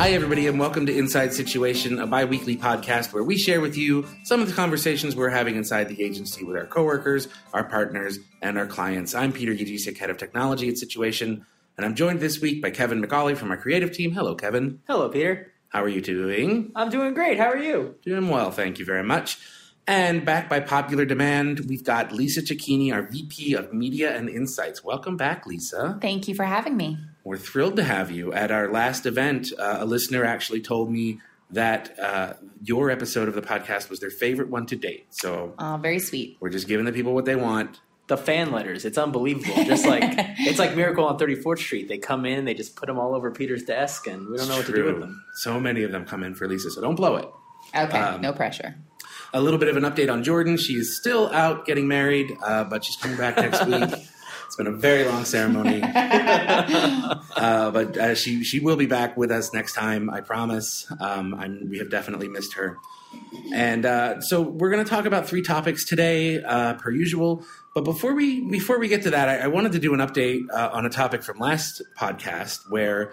Hi, everybody, and welcome to Inside Situation, a bi weekly podcast where we share with you some of the conversations we're having inside the agency with our coworkers, our partners, and our clients. I'm Peter Gajicic, head of technology at Situation, and I'm joined this week by Kevin McCauley from our creative team. Hello, Kevin. Hello, Peter. How are you doing? I'm doing great. How are you? Doing well, thank you very much. And back by popular demand, we've got Lisa Cecchini, our VP of Media and Insights. Welcome back, Lisa. Thank you for having me. We're thrilled to have you. At our last event, uh, a listener actually told me that uh, your episode of the podcast was their favorite one to date. So Oh, very sweet. we're just giving the people what they want. The fan letters. It's unbelievable. Just like it's like Miracle on 34th Street. They come in, they just put them all over Peter's desk, and we don't know what to do with them. So many of them come in for Lisa, so don't blow it. Okay, Um, no pressure. A little bit of an update on Jordan. She's still out getting married, uh, but she's coming back next week. It's been a very long ceremony, uh, but uh, she she will be back with us next time. I promise. Um, I'm, we have definitely missed her, and uh, so we're going to talk about three topics today, uh, per usual. But before we before we get to that, I, I wanted to do an update uh, on a topic from last podcast where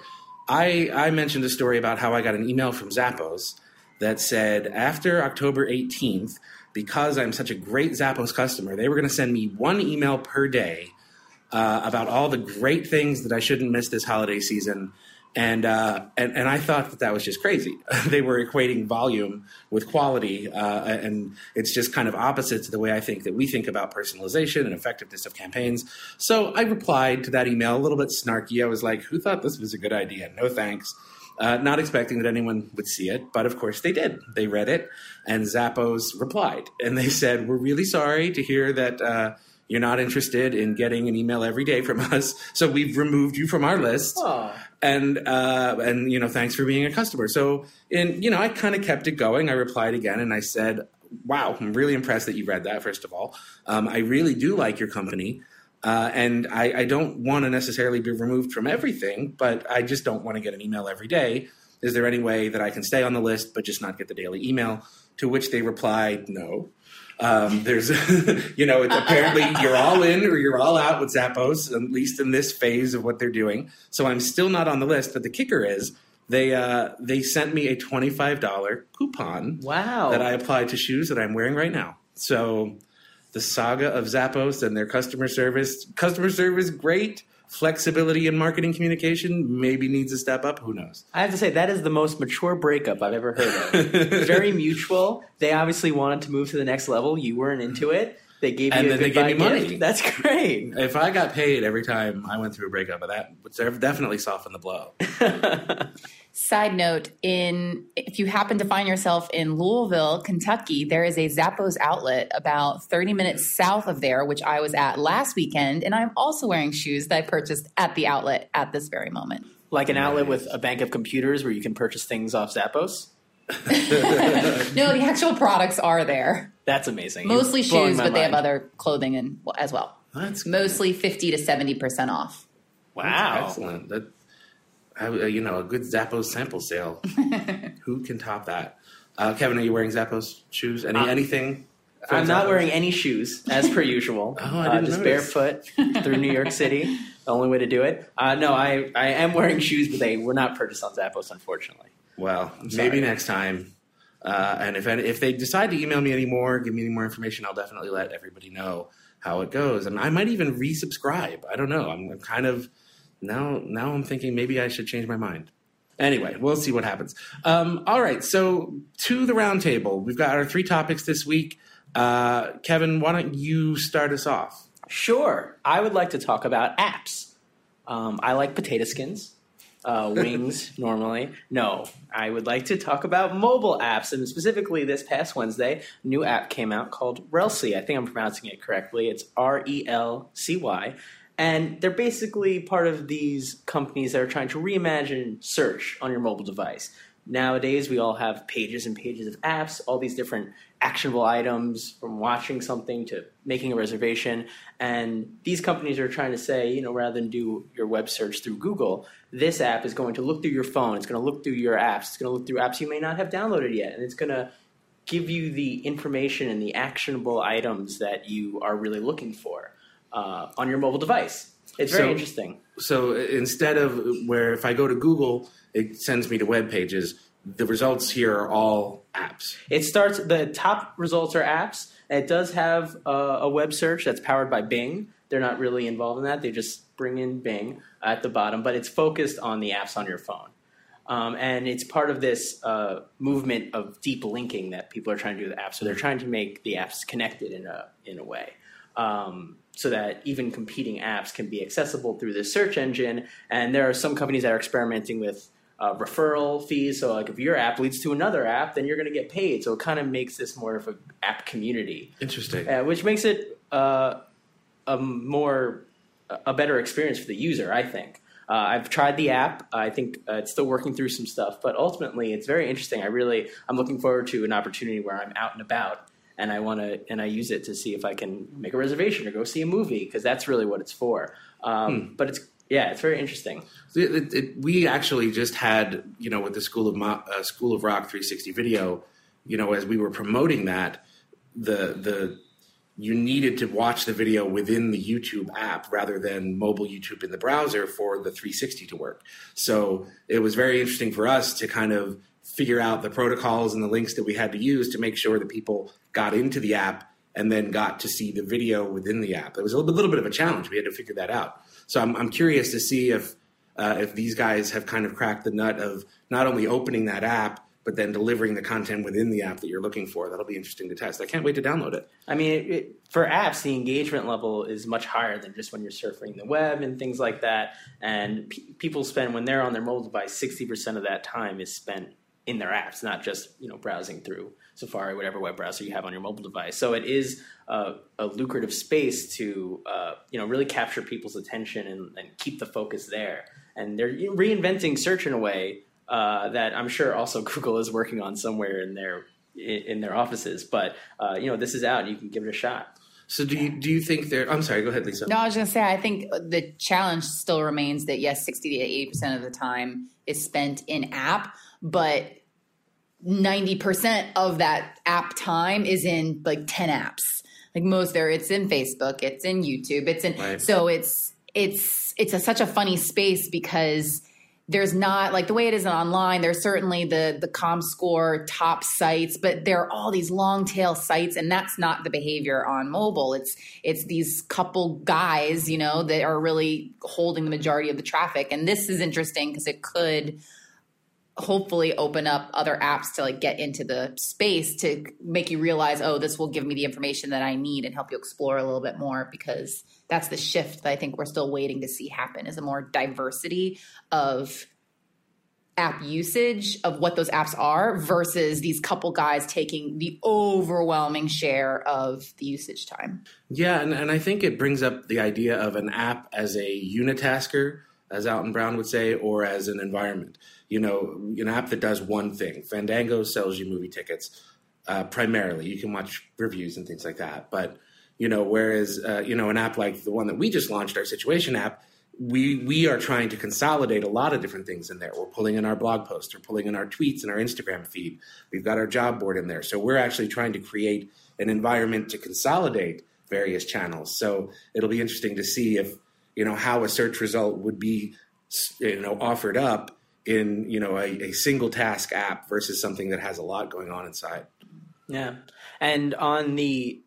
I I mentioned a story about how I got an email from Zappos that said after October 18th, because I'm such a great Zappos customer, they were going to send me one email per day uh, about all the great things that I shouldn't miss this holiday season. And, uh, and and I thought that that was just crazy. they were equating volume with quality, uh, and it's just kind of opposite to the way I think that we think about personalization and effectiveness of campaigns. So I replied to that email a little bit snarky. I was like, "Who thought this was a good idea? No thanks." Uh, not expecting that anyone would see it, but of course they did. They read it, and Zappos replied, and they said, "We're really sorry to hear that uh, you're not interested in getting an email every day from us, so we've removed you from our list." Oh, and uh, and you know, thanks for being a customer. So, in you know, I kind of kept it going. I replied again, and I said, "Wow, I'm really impressed that you read that. First of all, um, I really do like your company." Uh, and I, I don't want to necessarily be removed from everything, but I just don't want to get an email every day. Is there any way that I can stay on the list but just not get the daily email? To which they replied, no. Um, there's, you know, it's apparently you're all in or you're all out with Zappos, at least in this phase of what they're doing. So I'm still not on the list. But the kicker is they uh, they sent me a twenty five dollar coupon wow. that I applied to shoes that I'm wearing right now. So the saga of Zappos and their customer service, customer service, great. Flexibility in marketing communication maybe needs a step up. Who knows? I have to say that is the most mature breakup I've ever heard of. Very mutual. They obviously wanted to move to the next level. You weren't into it. They gave And you a then they gave me money. gift. That's great. If I got paid every time I went through a breakup, that would definitely soften the blow. Side note: In if you happen to find yourself in Louisville, Kentucky, there is a Zappos outlet about 30 minutes south of there, which I was at last weekend, and I'm also wearing shoes that I purchased at the outlet at this very moment. Like an outlet with a bank of computers where you can purchase things off Zappos. No, the actual products are there. That's amazing. You're Mostly shoes, my but they have other clothing and as well. That's Mostly 50 to 70 percent off. Wow. excellent. That I, uh, you know, a good Zappos sample sale. Who can top that? Uh, Kevin, are you wearing Zappos shoes? Any Uh, anything? I'm not wearing any shoes as per usual. Oh, I Uh, didn't just notice. barefoot through New York City. The only way to do it. Uh, no, I, I am wearing shoes, but they were not purchased on Zappos, unfortunately. Well, maybe next time. Uh, and if if they decide to email me anymore, give me any more information, I'll definitely let everybody know how it goes. And I might even resubscribe. I don't know. I'm, I'm kind of now now I'm thinking maybe I should change my mind. Anyway, we'll see what happens. Um, all right, so to the roundtable, we've got our three topics this week. Uh, Kevin, why don't you start us off? Sure. I would like to talk about apps. Um, I like potato skins, uh, wings normally. No, I would like to talk about mobile apps. And specifically, this past Wednesday, a new app came out called Relcy. I think I'm pronouncing it correctly. It's R E L C Y. And they're basically part of these companies that are trying to reimagine search on your mobile device. Nowadays, we all have pages and pages of apps, all these different actionable items from watching something to making a reservation. And these companies are trying to say, you know, rather than do your web search through Google, this app is going to look through your phone, it's going to look through your apps, it's going to look through apps you may not have downloaded yet, and it's going to give you the information and the actionable items that you are really looking for uh, on your mobile device. It's very So- interesting. So instead of where if I go to Google, it sends me to web pages. The results here are all apps. It starts. The top results are apps. It does have a, a web search that's powered by Bing. They're not really involved in that. They just bring in Bing at the bottom, but it's focused on the apps on your phone. Um, and it's part of this uh, movement of deep linking that people are trying to do with apps. So they're trying to make the apps connected in a in a way, um, so that even competing apps can be accessible through this search engine. And there are some companies that are experimenting with uh, referral fees. So like if your app leads to another app, then you're going to get paid. So it kind of makes this more of an app community, Interesting. uh, which makes it uh, a more a better experience for the user. I think. Uh, I've tried the app. I think uh, it's still working through some stuff, but ultimately, it's very interesting. I really, I'm looking forward to an opportunity where I'm out and about, and I want to, and I use it to see if I can make a reservation or go see a movie because that's really what it's for. Um, But it's yeah, it's very interesting. It- it- it- we actually just had, you know, with the School of Mo- uh, School of Rock 360 video, you know, as we were promoting that, the the you needed to watch the video within the YouTube app rather than mobile YouTube in the browser for the 360 to work. So it was very interesting for us to kind of figure out the protocols and the links that we had to use to make sure that people got into the app and then got to see the video within the app. It was a little, little bit of a challenge. We had to figure that out. So I'm, I'm curious to see if uh, if these guys have kind of cracked the nut of not only opening that app but then delivering the content within the app that you're looking for. That'll be interesting to test. I can't wait to download it. I mean, it, it, for apps, the engagement level is much higher than just when you're surfing the web and things like that. And pe- people spend when they're on their mobile device, sixty percent of that time is spent in their apps, not just you know browsing through Safari, whatever web browser you have on your mobile device. So it is a, a lucrative space to uh, you know really capture people's attention and, and keep the focus there. And they're reinventing search in a way uh, that I'm sure also Google is working on somewhere in their in, in their offices. But uh, you know this is out; you can give it a shot. So do you do you think there? I'm sorry. Go ahead, Lisa. No, I was going to say, I think the challenge still remains that yes, 60 to 80% of the time is spent in app, but 90% of that app time is in like 10 apps. Like most there, it's in Facebook, it's in YouTube, it's in, Right. so it's, it's, it's a, such a funny space because there's not like the way it is online there's certainly the the comscore top sites but there are all these long tail sites and that's not the behavior on mobile it's it's these couple guys you know that are really holding the majority of the traffic and this is interesting because it could hopefully open up other apps to like get into the space to make you realize oh this will give me the information that i need and help you explore a little bit more because that's the shift that i think we're still waiting to see happen is a more diversity of app usage of what those apps are versus these couple guys taking the overwhelming share of the usage time. Yeah, and, and I think it brings up the idea of an app as a unitasker, as Alton Brown would say, or as an environment. You know, an app that does one thing. Fandango sells you movie tickets uh, primarily. You can watch reviews and things like that. But you know, whereas uh, you know, an app like the one that we just launched, our Situation app, we we are trying to consolidate a lot of different things in there. We're pulling in our blog posts, we're pulling in our tweets and our Instagram feed. We've got our job board in there, so we're actually trying to create an environment to consolidate various channels. So it'll be interesting to see if you know how a search result would be you know offered up in you know a, a single task app versus something that has a lot going on inside. Yeah, and on the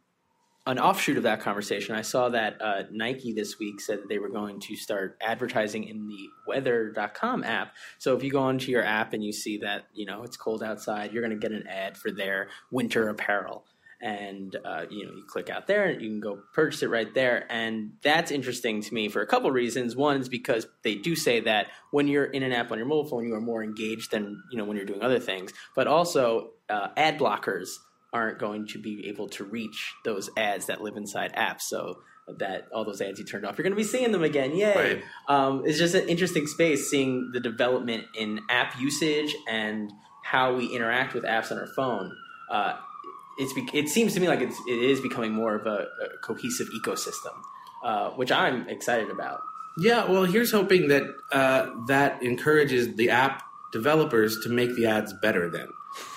an offshoot of that conversation, I saw that uh, Nike this week said that they were going to start advertising in the weather.com app. So if you go onto your app and you see that, you know, it's cold outside, you're going to get an ad for their winter apparel. And, uh, you know, you click out there and you can go purchase it right there. And that's interesting to me for a couple reasons. One is because they do say that when you're in an app on your mobile phone, you are more engaged than, you know, when you're doing other things. But also, uh, ad blockers aren't going to be able to reach those ads that live inside apps. So that all those ads you turned off, you're going to be seeing them again. Yay! Right. Um, it's just an interesting space seeing the development in app usage and how we interact with apps on our phone. Uh, it's be- it seems to me like it's it is becoming more of a, a cohesive ecosystem, uh, which I'm excited about. Yeah, well, here's hoping that uh, that encourages the app developers to make the ads better. Then,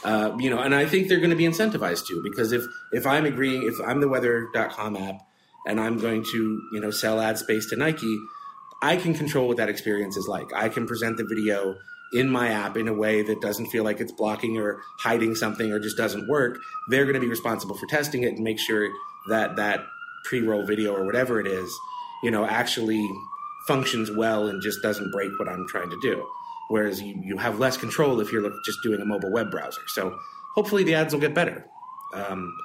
uh, you know, and I think they're going to be incentivized to because if if I'm agreeing, if I'm the Weather.com app and I'm going to you know sell ad space to Nike, I can control what that experience is like. I can present the video in my app in a way that doesn't feel like it's blocking or hiding something or just doesn't work. They're going to be responsible for testing it and make sure that that pre-roll video or whatever it is, you know, actually functions well and just doesn't break what I'm trying to do. Whereas you, you have less control if you're just doing a mobile web browser. So hopefully the ads will get better. Um,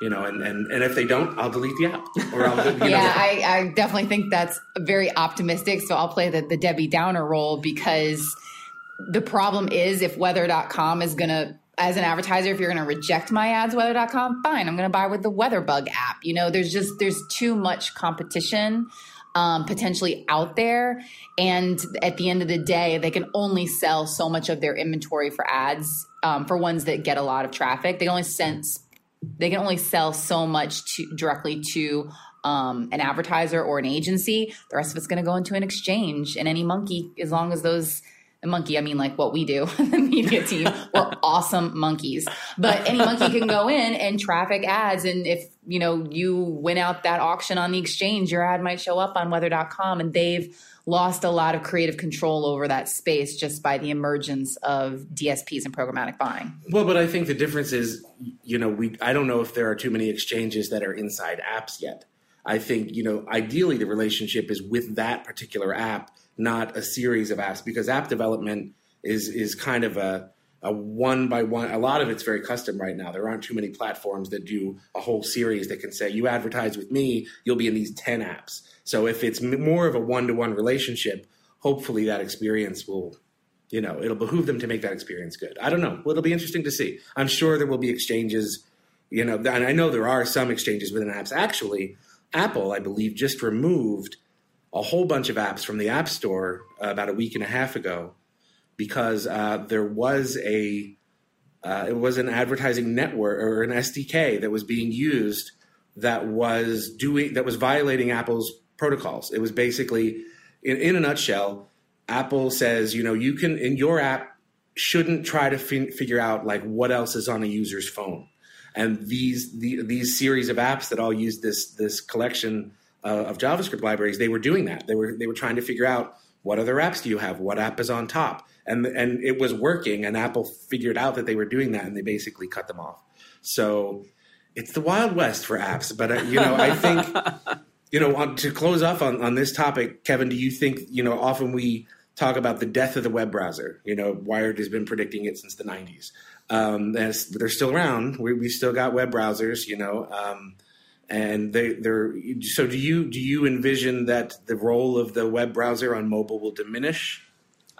you know, and, and, and if they don't, I'll delete the app. Or I'll, you know, yeah, I, I definitely think that's very optimistic. So I'll play the, the Debbie Downer role because the problem is if weather.com is going to as an advertiser, if you're going to reject my ads, weather.com, fine. I'm going to buy with the WeatherBug app. You know, there's just, there's too much competition um, potentially out there. And at the end of the day, they can only sell so much of their inventory for ads um, for ones that get a lot of traffic. They only sense they can only sell so much to directly to um, an advertiser or an agency. The rest of it's going to go into an exchange, and any monkey, as long as those a monkey, I mean like what we do, the media team, we're awesome monkeys. But any monkey can go in and traffic ads. And if, you know, you win out that auction on the exchange, your ad might show up on weather.com and they've lost a lot of creative control over that space just by the emergence of DSPs and programmatic buying. Well, but I think the difference is, you know, we I don't know if there are too many exchanges that are inside apps yet. I think, you know, ideally the relationship is with that particular app not a series of apps because app development is is kind of a a one by one. A lot of it's very custom right now. There aren't too many platforms that do a whole series that can say, you advertise with me, you'll be in these 10 apps. So if it's more of a one to one relationship, hopefully that experience will, you know, it'll behoove them to make that experience good. I don't know. It'll be interesting to see. I'm sure there will be exchanges, you know, and I know there are some exchanges within apps. Actually, Apple, I believe, just removed a whole bunch of apps from the App Store uh, about a week and a half ago because uh, there was a uh, it was an advertising network or an SDK that was being used that was doing that was violating Apple's protocols. It was basically, in, in a nutshell, Apple says you know you can in your app shouldn't try to fi- figure out like what else is on a user's phone, and these the, these series of apps that all use this this collection of JavaScript libraries, they were doing that. They were they were trying to figure out what other apps do you have, what app is on top, and and it was working. And Apple figured out that they were doing that, and they basically cut them off. So it's the wild west for apps. But uh, you know, I think you know to close off on on this topic, Kevin, do you think you know often we talk about the death of the web browser? You know, Wired has been predicting it since the '90s. Um, they're still around. We, we still got web browsers. You know. Um, and they they're so do you do you envision that the role of the web browser on mobile will diminish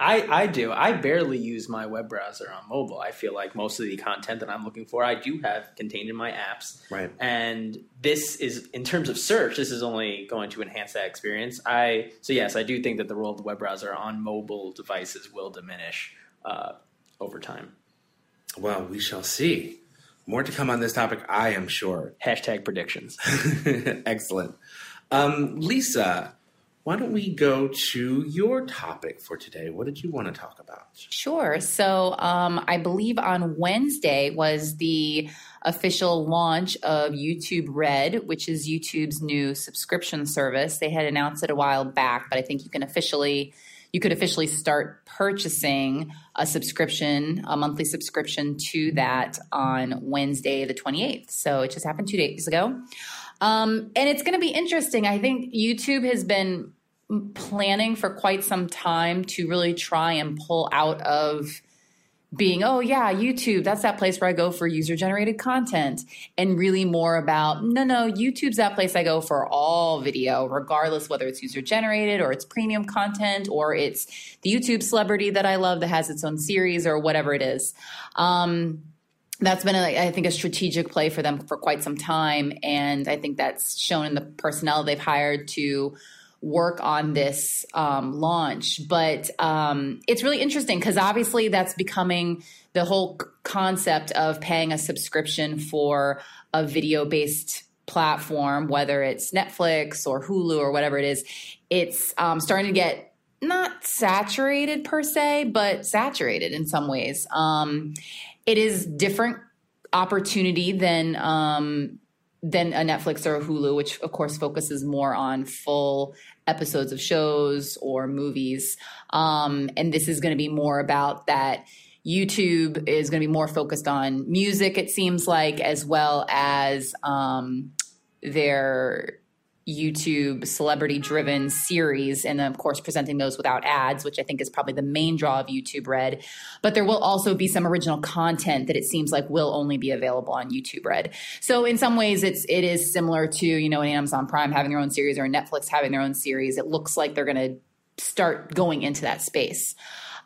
I, I do. I barely use my web browser on mobile. I feel like most of the content that I'm looking for, I do have contained in my apps. Right. And this is, in terms of search, this is only going to enhance that experience. I so yes, I do think that the role of the web browser on mobile devices will diminish uh, over time. Well, we shall see. More to come on this topic, I am sure. Hashtag predictions. Excellent. Um, Lisa, why don't we go to your topic for today? What did you want to talk about? Sure. So, um, I believe on Wednesday was the official launch of YouTube Red, which is YouTube's new subscription service. They had announced it a while back, but I think you can officially you could officially start purchasing a subscription, a monthly subscription to that on Wednesday, the 28th. So it just happened two days ago. Um, and it's going to be interesting. I think YouTube has been planning for quite some time to really try and pull out of being, oh, yeah, YouTube, that's that place where I go for user generated content, and really more about, no, no, YouTube's that place I go for all video, regardless whether it's user generated or it's premium content or it's the YouTube celebrity that I love that has its own series or whatever it is. Um, that's been, a, I think, a strategic play for them for quite some time. And I think that's shown in the personnel they've hired to work on this um, launch. But um, it's really interesting because obviously that's becoming the whole concept of paying a subscription for a video based platform, whether it's Netflix or Hulu or whatever it is. It's um, starting to get not saturated per se, but saturated in some ways. Um, it is different opportunity than um, than a Netflix or a Hulu, which of course focuses more on full episodes of shows or movies. Um, and this is going to be more about that. YouTube is going to be more focused on music, it seems like, as well as um, their YouTube celebrity driven series, and of course, presenting those without ads, which I think is probably the main draw of YouTube Red. But there will also be some original content that it seems like will only be available on YouTube Red. So in some ways, it's it is similar to you know an Amazon Prime having their own series or Netflix having their own series. It looks like they're going to start going into that space.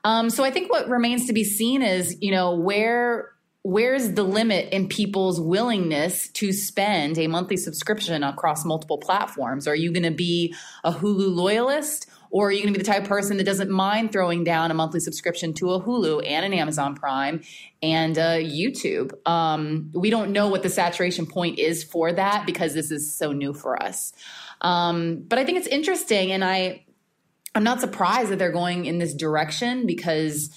Um, so I think what remains to be seen is you know where where's the limit in people's willingness to spend a monthly subscription across multiple platforms? Are you going to be a Hulu loyalist? Or are you going to be the type of person that doesn't mind throwing down a monthly subscription to a Hulu and an Amazon Prime and YouTube? Um, we don't know what the saturation point is for that because this is so new for us. Um, but I think it's interesting, and I I'm not surprised that they're going in this direction because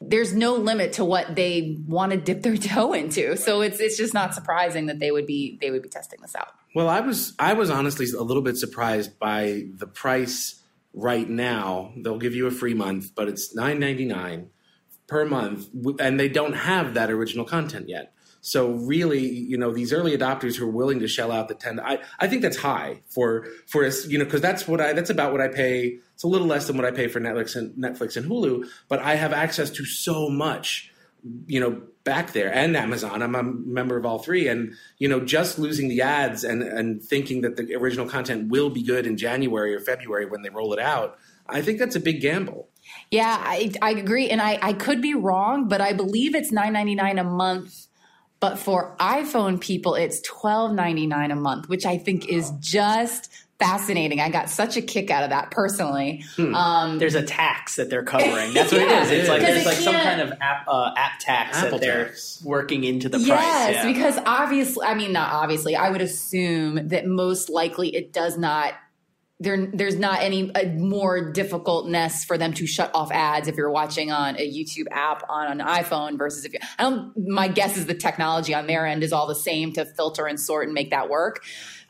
there's no limit to what they want to dip their toe into. So it's it's just not surprising that they would be they would be testing this out. Well, I was I was honestly a little bit surprised by the price right now. They'll give you a free month, but it's nine ninety nine per month, and they don't have that original content yet. So really, you know, these early adopters who are willing to shell out the ten, I, I think that's high for for us, you know, because that's what I that's about what I pay. It's a little less than what I pay for Netflix and Netflix and Hulu, but I have access to so much, you know, back there and Amazon. I'm a member of all three, and you know, just losing the ads and and thinking that the original content will be good in January or February when they roll it out, I think that's a big gamble. Yeah, I, I agree, and I, I could be wrong, but I believe it's nine ninety nine a month but for iPhone people, it's $12.99 a month, which I think is just fascinating. I got such a kick out of that personally. Hmm. Um, There's a tax that they're covering. That's what yeah, it is. It's like there's like some kind of app, uh, app tax Apple that they're tax. working into the price. Yes, yeah. because obviously, I mean, not obviously. I would assume that most likely it does not there, there's not any uh, more difficultness for them to shut off ads if you're watching on a YouTube app on an iPhone versus if you. I don't. My guess is the technology on their end is all the same to filter and sort and make that work.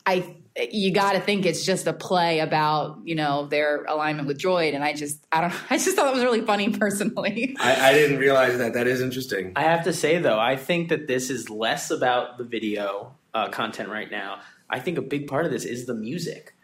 I you got to think it's just a play about you know their alignment with Droid, and I just I don't I just thought that was really funny personally. I, I didn't realize that. That is interesting. I have to say though, I think that this is less about the video uh, content right now. I think a big part of this is the music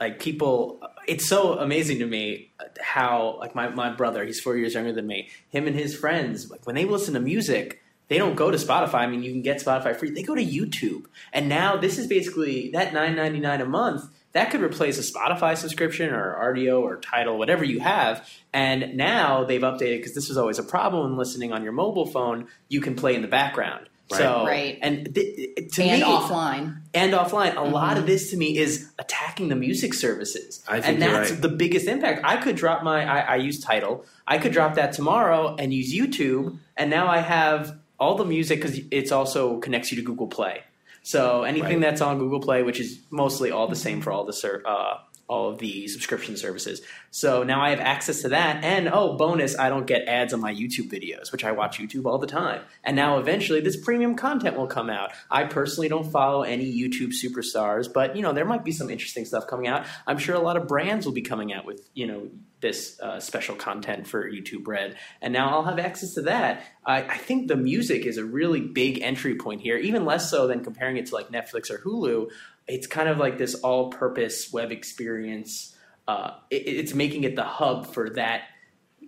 like people it's so amazing to me how like my, my brother he's four years younger than me him and his friends like when they listen to music they don't go to spotify. I mean you can get spotify free. They go to youtube. And now this is basically that 9.99 a month that could replace a spotify subscription or Rdio or Tidal whatever you have. And now they've updated because this was always a problem when listening on your mobile phone you can play in the background Right. So, right. and th- to and me, offline, and offline, a mm-hmm. lot of this to me is attacking the music services, and that's right. the biggest impact. I could drop my, I, I use Tidal. I could drop that tomorrow and use YouTube, and now I have all the music because it's also connects you to Google Play. So anything right. that's on Google Play, which is mostly all the same for all the ser- uh, all of the subscription services. So now I have access to that. And oh, bonus, I don't get ads on my YouTube videos, which I watch YouTube all the time. And now eventually this premium content will come out. I personally don't follow any YouTube superstars, but you know, there might be some interesting stuff coming out. I'm sure a lot of brands will be coming out with, you know, this uh, special content for YouTube Red. And now I'll have access to that. I, I think the music is a really big entry point here, even less so than comparing it to like Netflix or Hulu it's kind of like this all-purpose web experience. Uh, it, it's making it the hub for that,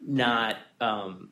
not um,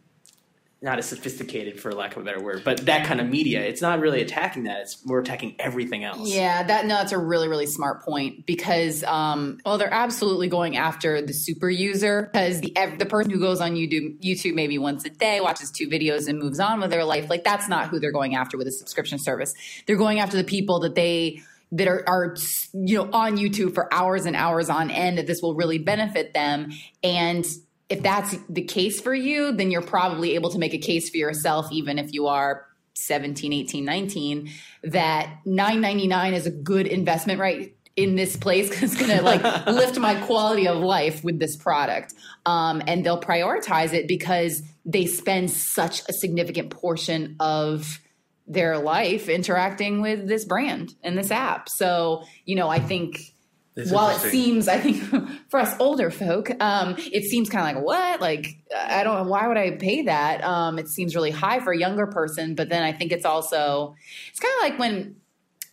not as sophisticated, for lack of a better word, but that kind of media. It's not really attacking that; it's more attacking everything else. Yeah, that no, that's a really really smart point because um, well, they're absolutely going after the super user because the the person who goes on YouTube YouTube maybe once a day watches two videos and moves on with their life. Like that's not who they're going after with a subscription service. They're going after the people that they that are, are you know on YouTube for hours and hours on end that this will really benefit them and if that's the case for you then you're probably able to make a case for yourself even if you are 17 18 19 that 999 is a good investment right in this place because it's going to like lift my quality of life with this product um, and they'll prioritize it because they spend such a significant portion of their life interacting with this brand and this app. So, you know, I think That's while it seems, I think for us older folk, um, it seems kind of like, what? Like, I don't know. Why would I pay that? Um, it seems really high for a younger person. But then I think it's also, it's kind of like when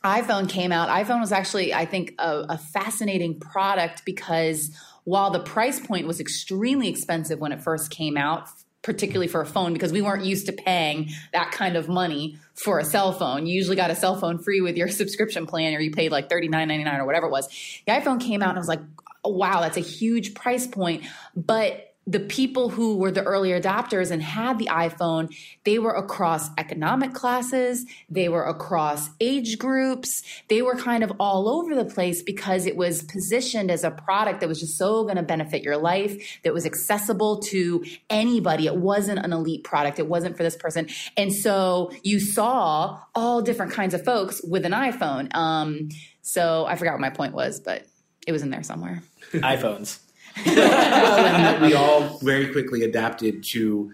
iPhone came out, iPhone was actually, I think, a, a fascinating product because while the price point was extremely expensive when it first came out, particularly for a phone, because we weren't used to paying that kind of money for a cell phone. You usually got a cell phone free with your subscription plan, or you paid like $39.99 or whatever it was. The iPhone came out and I was like, wow, that's a huge price point. But the people who were the early adopters and had the iPhone, they were across economic classes, they were across age groups, they were kind of all over the place because it was positioned as a product that was just so going to benefit your life, that was accessible to anybody. It wasn't an elite product, it wasn't for this person. And so you saw all different kinds of folks with an iPhone. Um, so I forgot what my point was, but it was in there somewhere. iPhones. Well, and that we all very quickly adapted to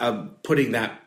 uh, putting that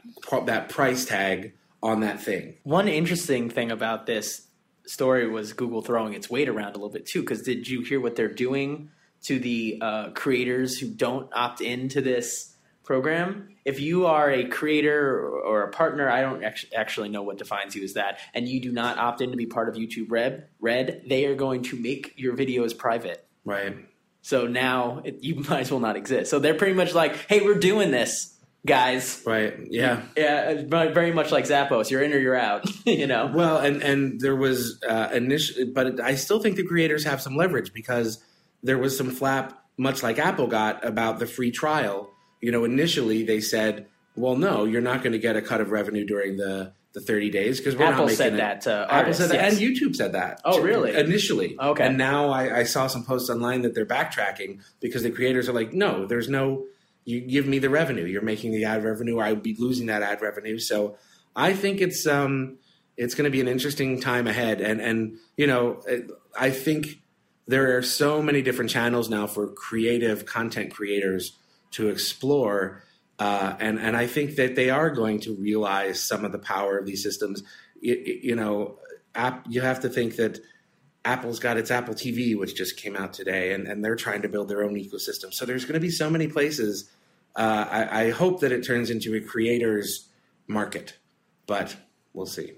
that price tag on that thing. One interesting thing about this story was Google throwing its weight around a little bit too. Because did you hear what they're doing to the uh, creators who don't opt into this program? If you are a creator or a partner, I don't actually know what defines you as that, and you do not opt in to be part of YouTube Red, Red, they are going to make your videos private. Right. So now it, you might as well not exist. So they're pretty much like, "Hey, we're doing this, guys." Right. Yeah. Yeah, very much like Zappos. You're in or you're out. you know. Well, and and there was uh, initially, but I still think the creators have some leverage because there was some flap, much like Apple got about the free trial. You know, initially they said, "Well, no, you're not going to get a cut of revenue during the the 30 days because we're Apple not making said it." that to Apple artists, said that, yes. and YouTube said that. Oh, really? Initially, Okay. And now I, I saw some posts online that they're backtracking because the creators are like, "No, there's no. You give me the revenue. You're making the ad revenue. I would be losing that ad revenue." So I think it's um it's going to be an interesting time ahead, and and you know I think there are so many different channels now for creative content creators to explore. Uh, and and I think that they are going to realize some of the power of these systems. You, you know, app, you have to think that Apple's got its Apple TV, which just came out today, and, and they're trying to build their own ecosystem. So there's going to be so many places. Uh, I, I hope that it turns into a creator's market, but we'll see.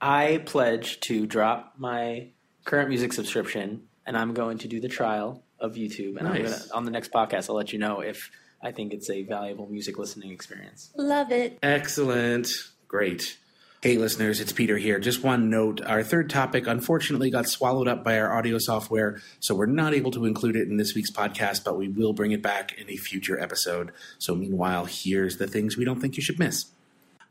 I pledge to drop my current music subscription, and I'm going to do the trial of YouTube. And I'm gonna on the next podcast, I'll let you know if I think it's a valuable music listening experience. Love it. Excellent. Great. Hey, listeners, it's Peter here. Just one note our third topic unfortunately got swallowed up by our audio software, so we're not able to include it in this week's podcast, but we will bring it back in a future episode. So, meanwhile, here's the things we don't think you should miss.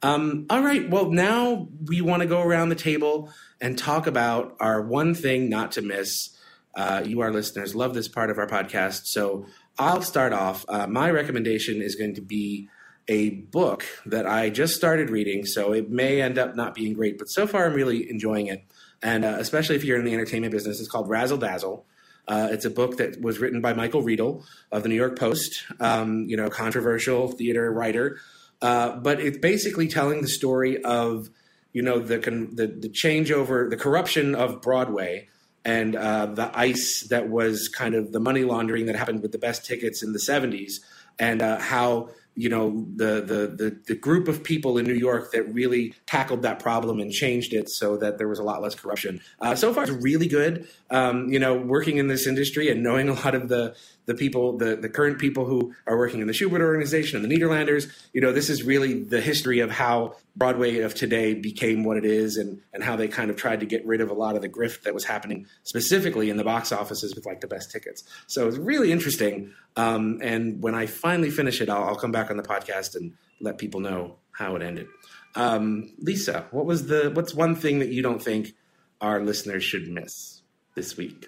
Um, all right. Well, now we want to go around the table and talk about our one thing not to miss. Uh, you, our listeners, love this part of our podcast. So I'll start off. Uh, my recommendation is going to be a book that I just started reading. So it may end up not being great, but so far I'm really enjoying it. And uh, especially if you're in the entertainment business, it's called Razzle Dazzle. Uh, it's a book that was written by Michael Riedel of the New York Post, um, you know, controversial theater writer. Uh, but it's basically telling the story of you know the con- the, the changeover, the corruption of Broadway, and uh, the ice that was kind of the money laundering that happened with the best tickets in the '70s, and uh, how you know the, the the the group of people in New York that really tackled that problem and changed it so that there was a lot less corruption. Uh, so far, it's really good. Um, you know, working in this industry and knowing a lot of the the people, the the current people who are working in the Shubert organization and the Nederlanders. You know, this is really the history of how Broadway of today became what it is, and and how they kind of tried to get rid of a lot of the grift that was happening specifically in the box offices with like the best tickets. So it's really interesting. Um, and when I finally finish it, I'll, I'll come back on the podcast and let people know how it ended. Um, Lisa, what was the what's one thing that you don't think our listeners should miss this week?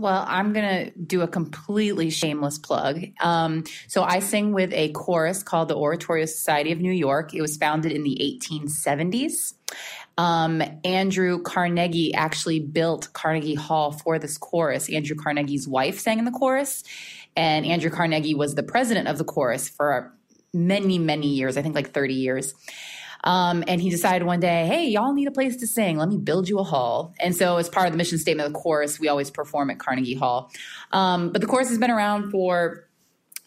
Well, I'm going to do a completely shameless plug. Um, so I sing with a chorus called the Oratorio Society of New York. It was founded in the 1870s. Um, Andrew Carnegie actually built Carnegie Hall for this chorus. Andrew Carnegie's wife sang in the chorus, and Andrew Carnegie was the president of the chorus for many, many years, I think like 30 years. Um, and he decided one day, hey, y'all need a place to sing. Let me build you a hall. And so, as part of the mission statement of the chorus, we always perform at Carnegie Hall. Um, but the chorus has been around for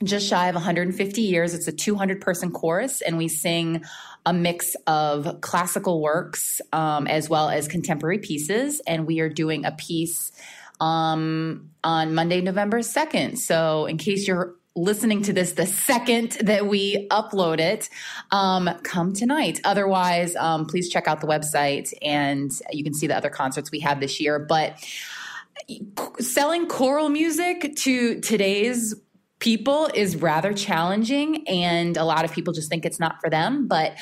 just shy of 150 years. It's a 200 person chorus, and we sing a mix of classical works um, as well as contemporary pieces. And we are doing a piece um, on Monday, November 2nd. So, in case you're listening to this the second that we upload it, um, come tonight. Otherwise, um, please check out the website and you can see the other concerts we have this year. But selling choral music to today's people is rather challenging and a lot of people just think it's not for them but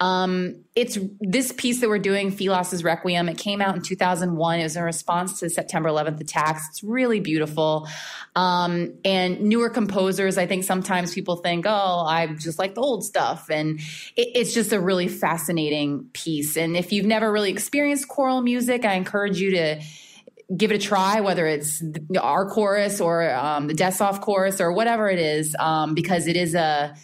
um, it's this piece that we're doing, Philos's Requiem. It came out in 2001. It was in response to September 11th attacks. It's really beautiful. Um, and newer composers, I think sometimes people think, oh, I just like the old stuff. And it, it's just a really fascinating piece. And if you've never really experienced choral music, I encourage you to give it a try, whether it's our chorus or um, the Dessoff chorus or whatever it is, um, because it is a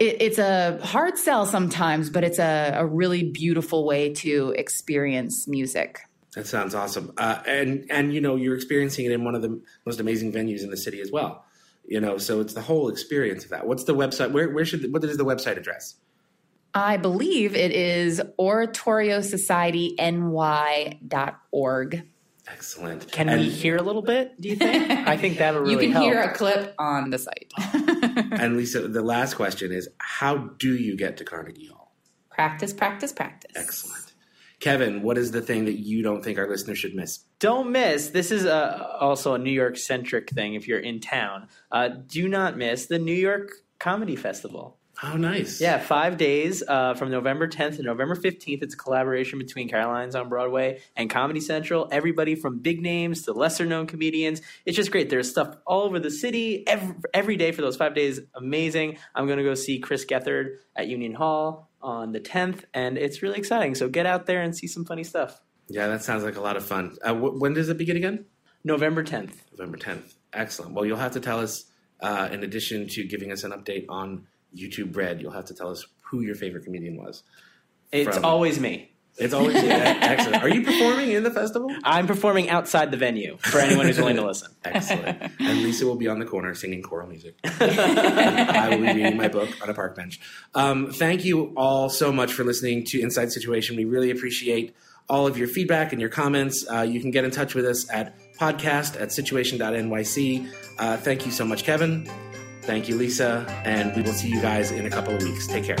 it, it's a hard sell sometimes, but it's a, a, really beautiful way to experience music. That sounds awesome, uh, and and you know you're experiencing it in one of the most amazing venues in the city as well. You know, so it's the whole experience of that. What's the website? Where where should what is the website address? I believe it is oratoriosociety.ny.org. Excellent. Can and we hear a little bit? Do you think? I think that'll really help. You can help. hear a clip on the site. and Lisa, the last question is: How do you get to Carnegie Hall? Practice, practice, practice. Excellent. Kevin, what is the thing that you don't think our listeners should miss? Don't miss. This is a, uh, also a New York centric thing. If you're in town, uh, do not miss the New York Comedy Festival. Oh, nice. Yeah, five days uh, from November 10th to November 15th. It's a collaboration between Caroline's on Broadway and Comedy Central. Everybody from big names to lesser known comedians. It's just great. There's stuff all over the city every, every day for those five days. Amazing. I'm going to go see Chris Gethard at Union Hall on the 10th, and it's really exciting. So get out there and see some funny stuff. Yeah, that sounds like a lot of fun. Uh, wh- when does it begin again? November 10th. November 10th. Excellent. Well, you'll have to tell us, uh, in addition to giving us an update on YouTube Bread, you'll have to tell us who your favorite comedian was. It's from. always me. It's always me. Excellent. Are you performing in the festival? I'm performing outside the venue for anyone who's willing to listen. Excellent. And Lisa will be on the corner singing choral music. I will be reading my book on a park bench. Um, thank you all so much for listening to Inside Situation. We really appreciate all of your feedback and your comments. Uh, you can get in touch with us at podcast at situation.nyc. Uh, thank you so much, Kevin. Thank you, Lisa. And we will see you guys in a couple of weeks. Take care.